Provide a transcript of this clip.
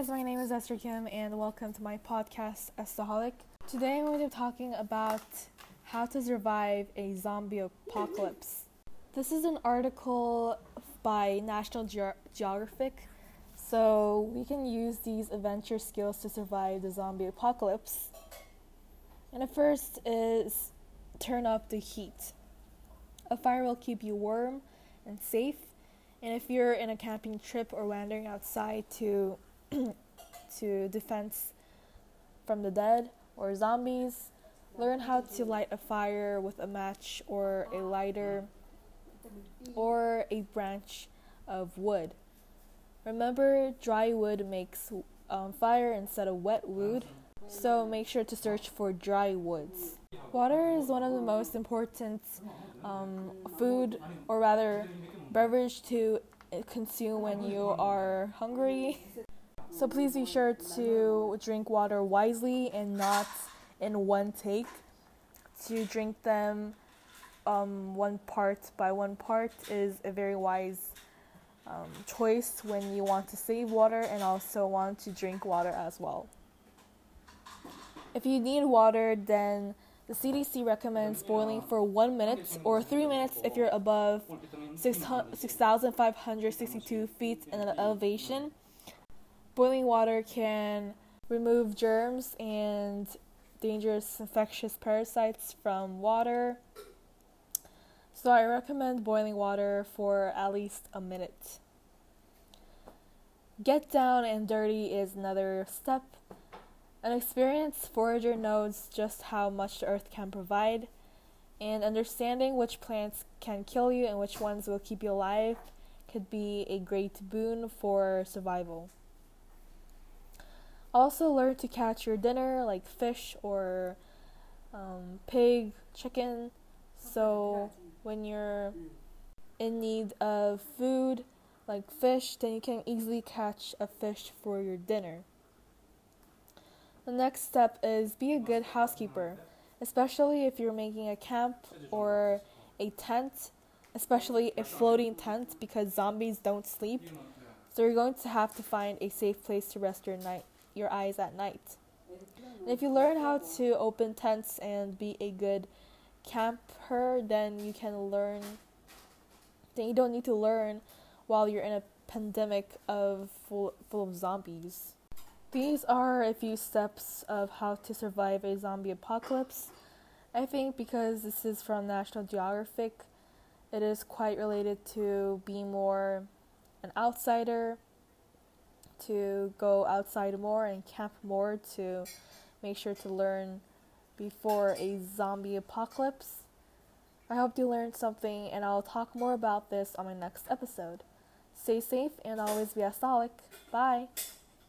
guys, my name is Esther Kim, and welcome to my podcast, Estaholic. Today I'm going to be talking about how to survive a zombie apocalypse. This is an article by National Ge- Geographic, so we can use these adventure skills to survive the zombie apocalypse. And the first is turn up the heat. A fire will keep you warm and safe. And if you're in a camping trip or wandering outside to to defense from the dead or zombies, learn how to light a fire with a match or a lighter or a branch of wood. Remember, dry wood makes um, fire instead of wet wood, so make sure to search for dry woods. Water is one of the most important um, food, or rather, beverage to consume when you are hungry. So please be sure to drink water wisely and not in one take. To drink them um, one part by one part is a very wise um, choice when you want to save water and also want to drink water as well. If you need water, then the CDC recommends boiling for one minute or three minutes if you're above 6,562 feet in elevation. Boiling water can remove germs and dangerous infectious parasites from water. So I recommend boiling water for at least a minute. Get down and dirty is another step. An experienced forager knows just how much the earth can provide, and understanding which plants can kill you and which ones will keep you alive could be a great boon for survival. Also, learn to catch your dinner like fish or um, pig, chicken. So, when you're in need of food like fish, then you can easily catch a fish for your dinner. The next step is be a good housekeeper, especially if you're making a camp or a tent, especially a floating tent because zombies don't sleep. So you're going to have to find a safe place to rest your night your eyes at night. And if you learn how to open tents and be a good camper, then you can learn then you don't need to learn while you're in a pandemic of full, full of zombies. These are a few steps of how to survive a zombie apocalypse. I think because this is from National Geographic, it is quite related to being more an outsider, to go outside more and camp more to make sure to learn before a zombie apocalypse. I hope you learned something, and I'll talk more about this on my next episode. Stay safe and always be a Bye.